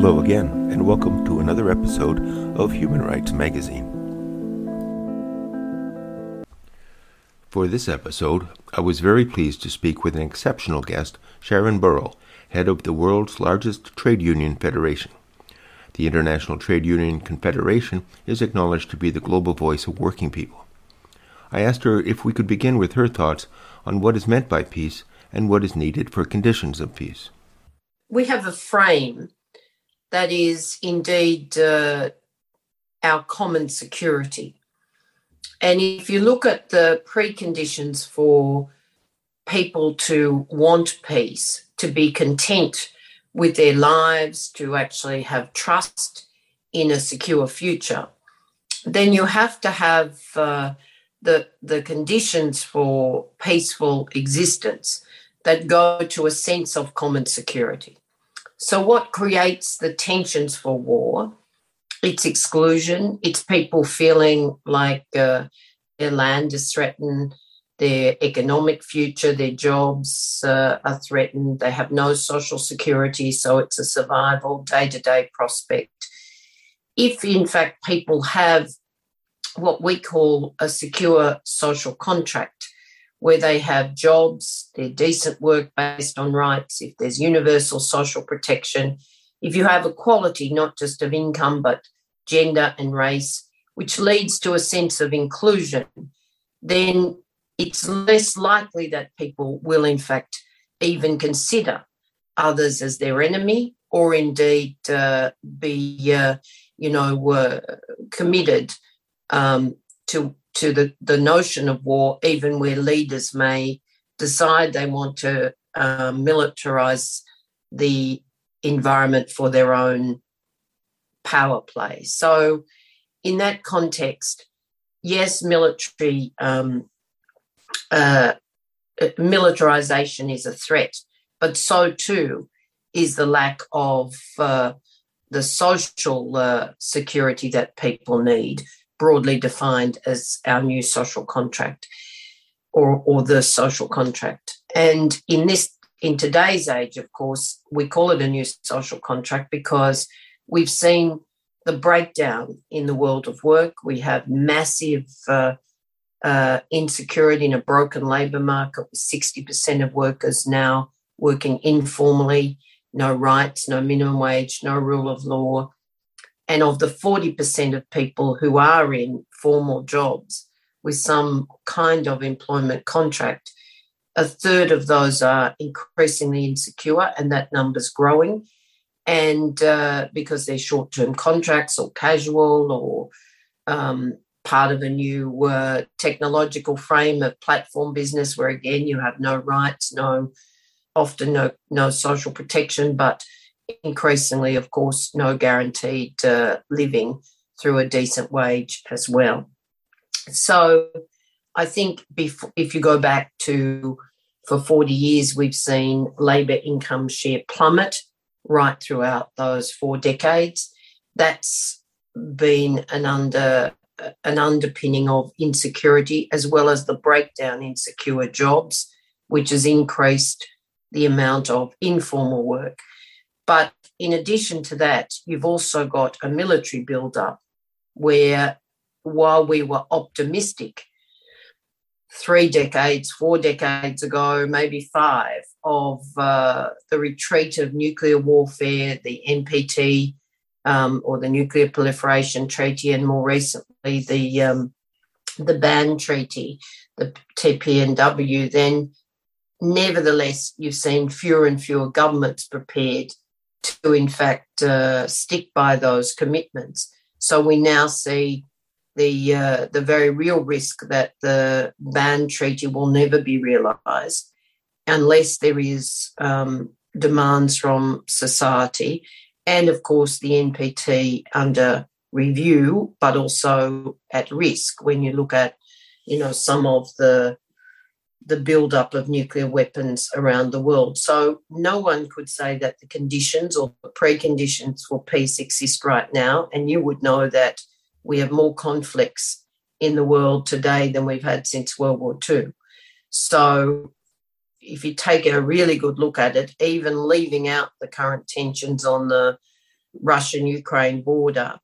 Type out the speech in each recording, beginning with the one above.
Hello again, and welcome to another episode of Human Rights Magazine. For this episode, I was very pleased to speak with an exceptional guest, Sharon Burrow, head of the world's largest trade union federation. The International Trade Union Confederation is acknowledged to be the global voice of working people. I asked her if we could begin with her thoughts on what is meant by peace and what is needed for conditions of peace. We have a frame that is indeed uh, our common security. And if you look at the preconditions for people to want peace, to be content with their lives, to actually have trust in a secure future, then you have to have uh, the, the conditions for peaceful existence that go to a sense of common security. So, what creates the tensions for war? It's exclusion, it's people feeling like uh, their land is threatened, their economic future, their jobs uh, are threatened, they have no social security, so it's a survival, day to day prospect. If, in fact, people have what we call a secure social contract, where they have jobs, they're decent work based on rights, if there's universal social protection, if you have equality, not just of income, but gender and race, which leads to a sense of inclusion, then it's less likely that people will, in fact, even consider others as their enemy or indeed uh, be, uh, you know, uh, committed um, to to the, the notion of war, even where leaders may decide they want to uh, militarize the environment for their own power play. So, in that context, yes, military um, uh, militarization is a threat, but so too is the lack of uh, the social uh, security that people need broadly defined as our new social contract or, or the social contract. And in this in today's age, of course, we call it a new social contract because we've seen the breakdown in the world of work. We have massive uh, uh, insecurity in a broken labour market with 60% of workers now working informally, no rights, no minimum wage, no rule of law, and of the 40% of people who are in formal jobs with some kind of employment contract, a third of those are increasingly insecure, and that number's growing. And uh, because they're short term contracts or casual or um, part of a new uh, technological frame of platform business, where again you have no rights, no often no no social protection, but increasingly, of course, no guaranteed uh, living through a decent wage as well. So I think if you go back to for 40 years, we've seen labour income share plummet right throughout those four decades. That's been an under an underpinning of insecurity as well as the breakdown in secure jobs, which has increased the amount of informal work. But in addition to that, you've also got a military build-up where while we were optimistic three decades, four decades ago, maybe five, of uh, the retreat of nuclear warfare, the NPT um, or the Nuclear Proliferation Treaty, and more recently the um, the ban treaty, the TPNW, then nevertheless you've seen fewer and fewer governments prepared to, in fact, uh, stick by those commitments. So we now see the uh, the very real risk that the ban treaty will never be realised unless there is um, demands from society, and of course the NPT under review, but also at risk when you look at you know some of the the buildup of nuclear weapons around the world. So no one could say that the conditions or the preconditions for peace exist right now. And you would know that we have more conflicts in the world today than we've had since World War II. So if you take a really good look at it, even leaving out the current tensions on the Russian Ukraine border,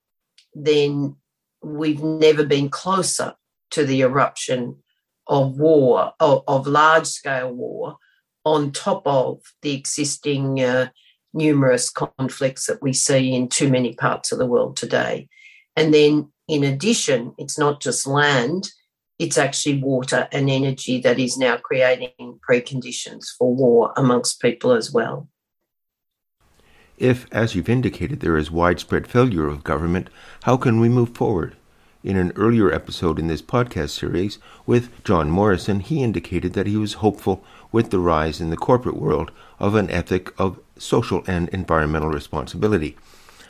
then we've never been closer to the eruption of war, of, of large scale war, on top of the existing uh, numerous conflicts that we see in too many parts of the world today. And then, in addition, it's not just land, it's actually water and energy that is now creating preconditions for war amongst people as well. If, as you've indicated, there is widespread failure of government, how can we move forward? In an earlier episode in this podcast series with John Morrison, he indicated that he was hopeful with the rise in the corporate world of an ethic of social and environmental responsibility.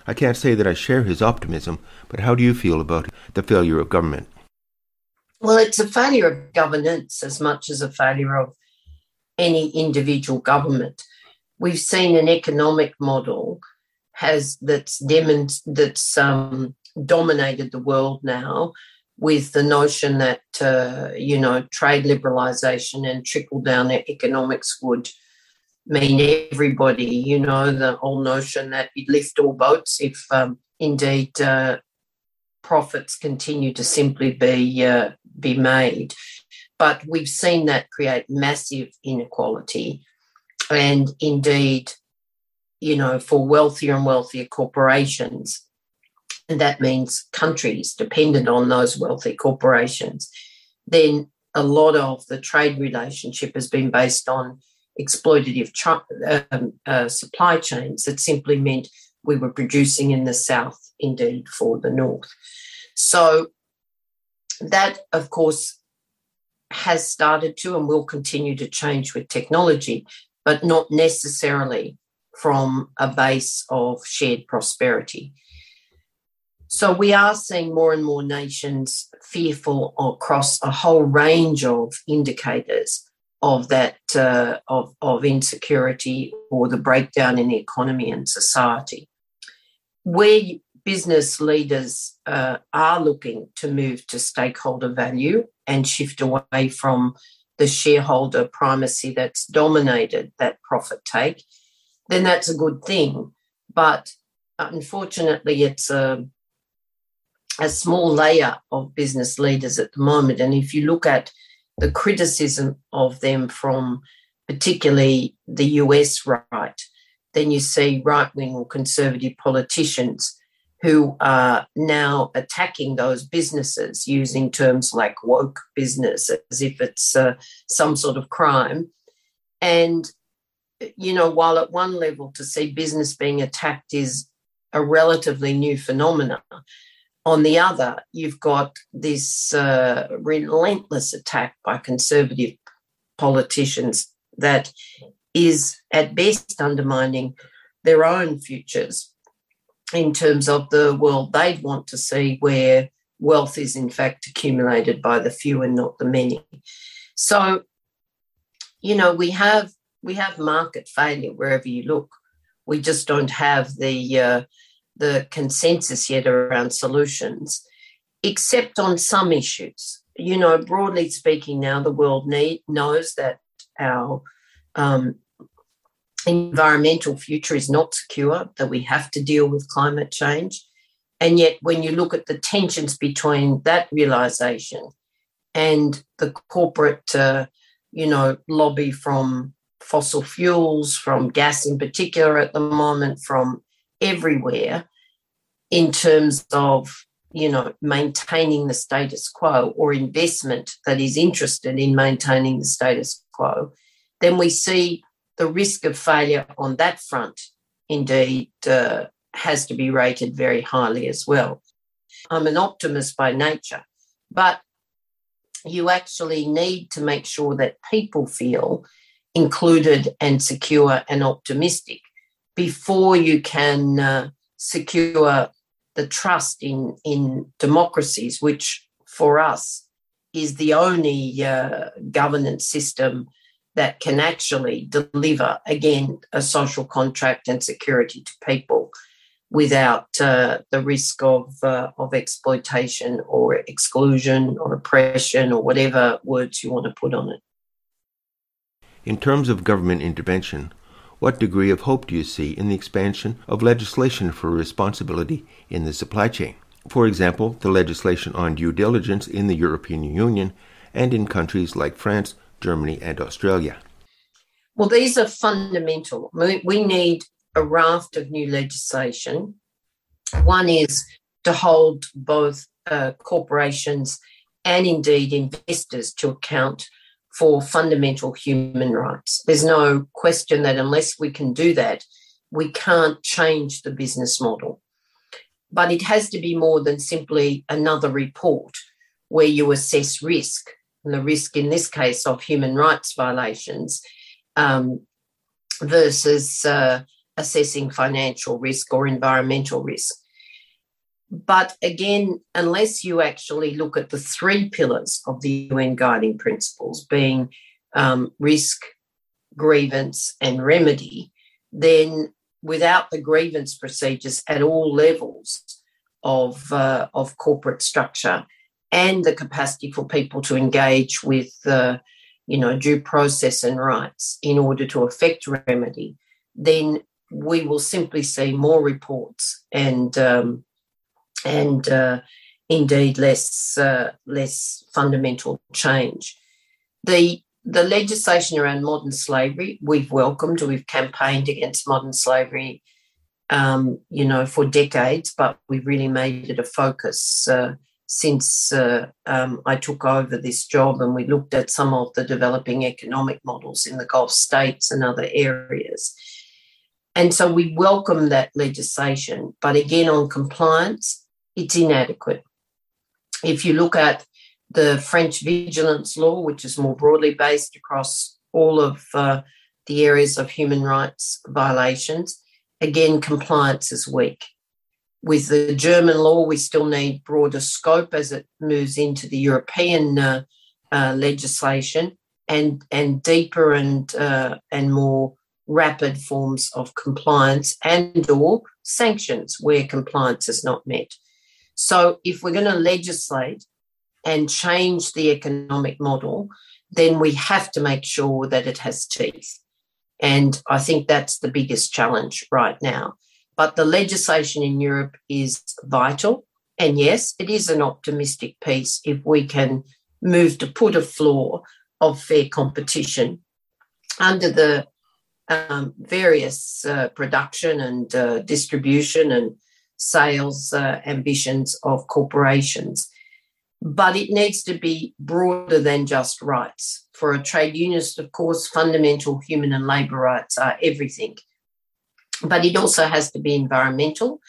I can't say that I share his optimism, but how do you feel about the failure of government? Well, it's a failure of governance as much as a failure of any individual government. We've seen an economic model has that's demon, that's um, dominated the world now with the notion that uh, you know trade liberalisation and trickle down economics would mean everybody. You know the whole notion that you'd lift all boats if um, indeed uh, profits continue to simply be uh, be made. But we've seen that create massive inequality, and indeed, you know, for wealthier and wealthier corporations, and that means countries dependent on those wealthy corporations, then a lot of the trade relationship has been based on exploitative um, uh, supply chains that simply meant we were producing in the south, indeed, for the north. So that, of course, has started to and will continue to change with technology, but not necessarily from a base of shared prosperity. So we are seeing more and more nations fearful across a whole range of indicators of that uh, of, of insecurity or the breakdown in the economy and society. Where business leaders uh, are looking to move to stakeholder value and shift away from the shareholder primacy that's dominated that profit take, then that's a good thing. But unfortunately, it's a a small layer of business leaders at the moment. And if you look at the criticism of them from particularly the US right, then you see right wing or conservative politicians who are now attacking those businesses using terms like woke business as if it's uh, some sort of crime. And, you know, while at one level to see business being attacked is a relatively new phenomenon, on the other, you've got this uh, relentless attack by conservative politicians that is at best undermining their own futures in terms of the world they'd want to see where wealth is in fact accumulated by the few and not the many. So, you know, we have we have market failure wherever you look. We just don't have the uh, the consensus yet around solutions, except on some issues. You know, broadly speaking, now the world need, knows that our um, environmental future is not secure, that we have to deal with climate change. And yet, when you look at the tensions between that realization and the corporate, uh, you know, lobby from fossil fuels, from gas in particular at the moment, from everywhere in terms of you know maintaining the status quo or investment that is interested in maintaining the status quo then we see the risk of failure on that front indeed uh, has to be rated very highly as well. I'm an optimist by nature but you actually need to make sure that people feel included and secure and optimistic before you can uh, secure the trust in in democracies, which for us is the only uh, governance system that can actually deliver again a social contract and security to people without uh, the risk of uh, of exploitation or exclusion or oppression or whatever words you want to put on it. In terms of government intervention, what degree of hope do you see in the expansion of legislation for responsibility in the supply chain? For example, the legislation on due diligence in the European Union and in countries like France, Germany, and Australia. Well, these are fundamental. We need a raft of new legislation. One is to hold both uh, corporations and indeed investors to account for fundamental human rights. There's no question that unless we can do that, we can't change the business model. But it has to be more than simply another report where you assess risk, and the risk in this case of human rights violations um, versus uh, assessing financial risk or environmental risk. But again, unless you actually look at the three pillars of the UN guiding principles, being um, risk, grievance, and remedy, then without the grievance procedures at all levels of, uh, of corporate structure and the capacity for people to engage with uh, you know due process and rights in order to effect remedy, then we will simply see more reports and um, and uh, indeed less uh, less fundamental change. The the legislation around modern slavery we've welcomed. We've campaigned against modern slavery, um, you know, for decades, but we've really made it a focus uh, since uh, um, I took over this job, and we looked at some of the developing economic models in the Gulf states and other areas. And so we welcome that legislation, but again on compliance, it's inadequate. If you look at the French vigilance law, which is more broadly based across all of uh, the areas of human rights violations, again, compliance is weak. With the German law, we still need broader scope as it moves into the European uh, uh, legislation and, and deeper and, uh, and more rapid forms of compliance and or sanctions where compliance is not met. So if we're going to legislate and change the economic model, then we have to make sure that it has teeth. And I think that's the biggest challenge right now. But the legislation in Europe is vital. And yes, it is an optimistic piece if we can move to put a floor of fair competition under the um, various uh, production and uh, distribution and sales uh, ambitions of corporations. But it needs to be broader than just rights. For a trade unionist, of course, fundamental human and labour rights are everything. But it also has to be environmental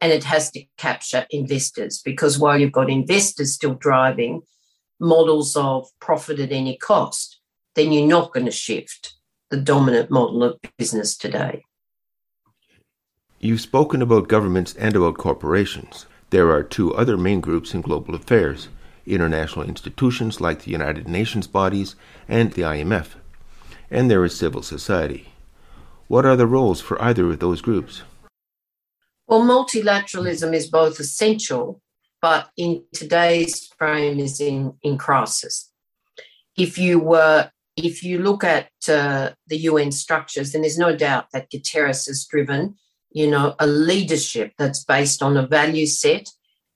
and it has to capture investors because while you've got investors still driving models of profit at any cost, then you're not going to shift the dominant model of business today. You've spoken about governments and about corporations. There are two other main groups in global affairs international institutions like the United Nations bodies and the IMF. And there is civil society. What are the roles for either of those groups? Well, multilateralism is both essential, but in today's frame is in, in crisis. If you were if you look at uh, the UN structures, then there's no doubt that Guterres has driven you know, a leadership that's based on a value set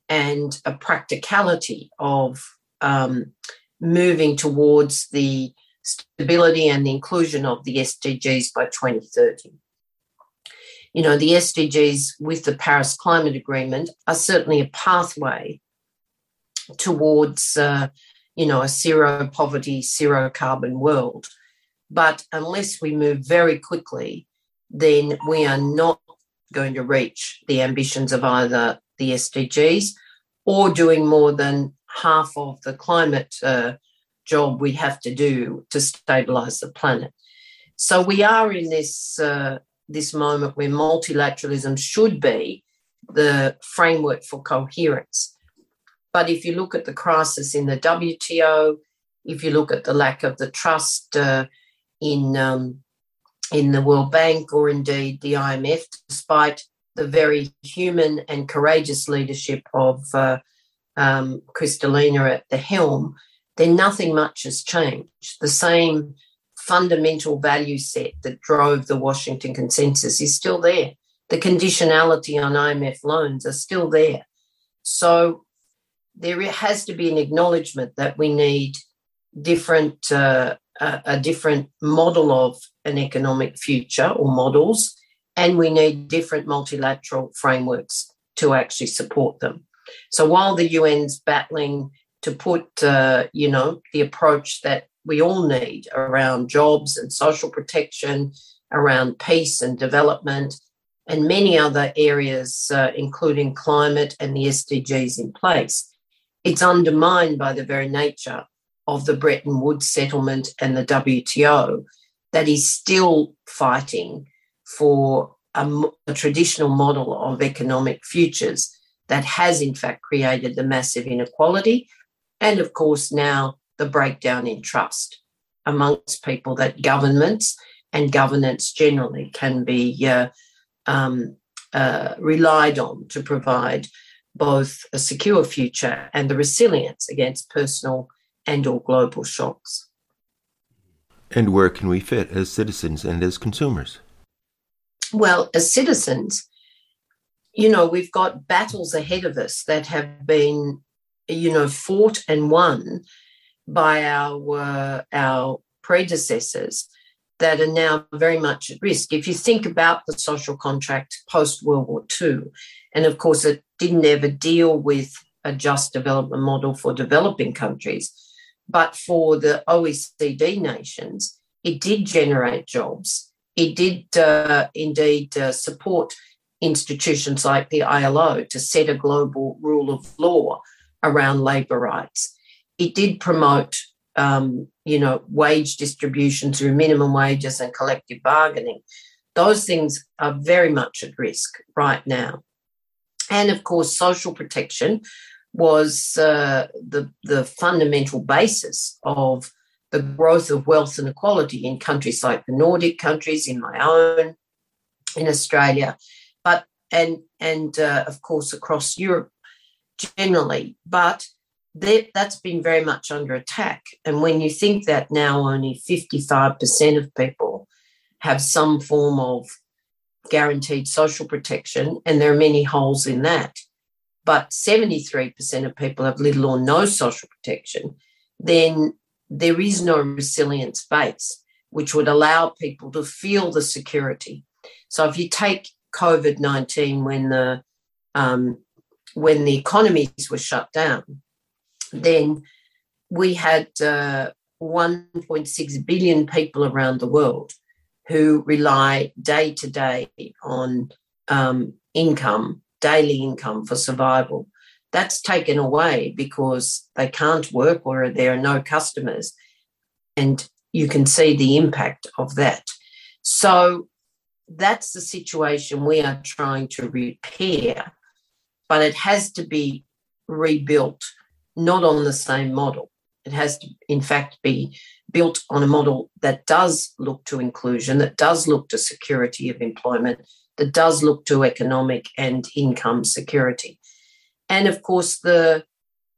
and a practicality of um, moving towards the stability and the inclusion of the SDGs by 2030. You know, the SDGs with the Paris Climate Agreement are certainly a pathway towards, uh, you know, a zero poverty, zero carbon world. But unless we move very quickly, then we are not going to reach the ambitions of either the SDGs or doing more than half of the climate uh, job we have to do to stabilize the planet. So we are in this uh, this moment where multilateralism should be the framework for coherence. But if you look at the crisis in the WTO, if you look at the lack of the trust uh, in um, in the World Bank or indeed the IMF, despite the very human and courageous leadership of uh, um, Kristalina at the helm, then nothing much has changed. The same fundamental value set that drove the Washington consensus is still there. The conditionality on IMF loans are still there. So there has to be an acknowledgement that we need different uh, a, different model of an economic future or models, and we need different multilateral frameworks to actually support them. So while the UN's battling to put, uh, you know, the approach that we all need around jobs and social protection, around peace and development, and many other areas, uh, including climate and the SDGs in place, it's undermined by the very nature of the Bretton Woods settlement and the WTO that is still fighting for a, a, traditional model of economic futures that has, in fact, created the massive inequality and, of course, now the breakdown in trust amongst people that governments and governance generally can be uh, um, uh, relied on to provide both a secure future and the resilience against personal and or global shocks. And where can we fit as citizens and as consumers? Well, as citizens, you know, we've got battles ahead of us that have been, you know, fought and won by our uh, our predecessors that are now very much at risk. If you think about the social contract post World War II, and of course, it didn't ever deal with a just development model for developing countries but for the OECD nations, it did generate jobs. It did uh, indeed uh, support institutions like the ILO to set a global rule of law around labour rights. It did promote, um, you know, wage distribution through minimum wages and collective bargaining. Those things are very much at risk right now. And of course, social protection, was uh, the, the fundamental basis of the growth of wealth and equality in countries like the Nordic countries, in my own, in Australia, but and and uh, of course across Europe generally. But that, that's been very much under attack. And when you think that now only 55% of people have some form of guaranteed social protection, and there are many holes in that, but 73% of people have little or no social protection, then there is no resilience base which would allow people to feel the security. So if you take COVID 19 when the um, when the economies were shut down, then we had uh, 1.6 billion people around the world who rely day to day on um, income daily income for survival. That's taken away because they can't work or there are no customers. And you can see the impact of that. So that's the situation we are trying to repair, but it has to be rebuilt not on the same model. It has to, in fact, be built on a model that does look to inclusion, that does look to security of employment, that does look to economic and income security. And of course, the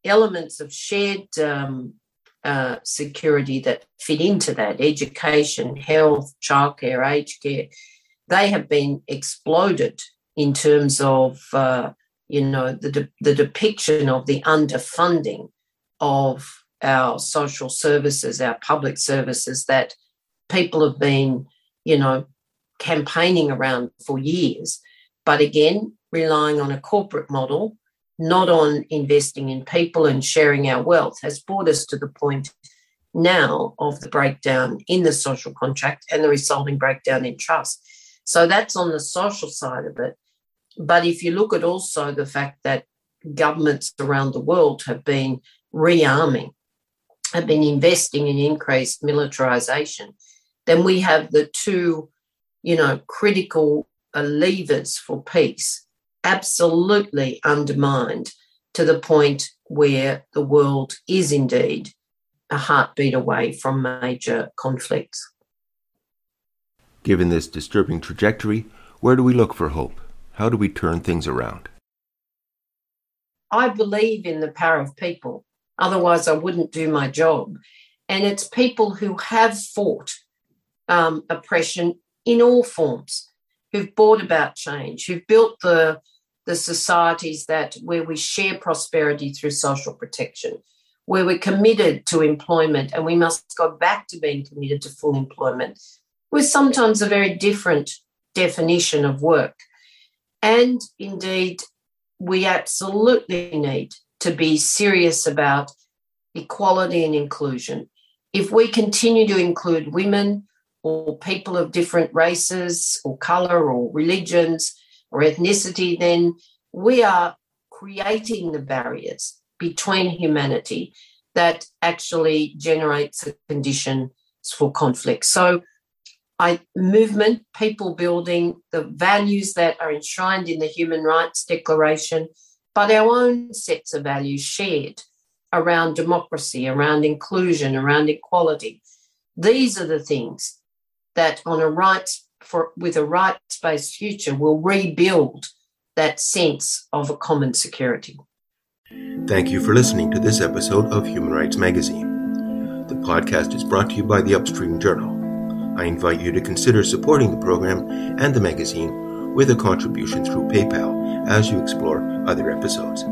elements of shared um, uh, security that fit into that education, health, childcare, aged care they have been exploded in terms of uh, you know the, de- the depiction of the underfunding of our social services, our public services that people have been, you know, campaigning around for years. But again, relying on a corporate model, not on investing in people and sharing our wealth, has brought us to the point now of the breakdown in the social contract and the resulting breakdown in trust. So that's on the social side of it. But if you look at also the fact that governments around the world have been rearming, have been investing in increased militarization, then we have the two you know, critical levers for peace absolutely undermined to the point where the world is indeed a heartbeat away from major conflicts. Given this disturbing trajectory, where do we look for hope? How do we turn things around? I believe in the power of people. Otherwise, I wouldn't do my job. And it's people who have fought um, oppression in all forms, who've brought about change, who've built the the societies that where we share prosperity through social protection, where we're committed to employment, and we must go back to being committed to full employment, with sometimes a very different definition of work. And indeed, we absolutely need to be serious about equality and inclusion. If we continue to include women or people of different races or colour or religions or ethnicity, then we are creating the barriers between humanity that actually generates a condition for conflict. So I movement, people building, the values that are enshrined in the Human Rights Declaration, but our own sets of values shared around democracy, around inclusion, around equality. These are the things that on a rights for with a rights-based future will rebuild that sense of a common security. Thank you for listening to this episode of Human Rights Magazine. The podcast is brought to you by the Upstream Journal. I invite you to consider supporting the program and the magazine with a contribution through PayPal as you explore other episodes.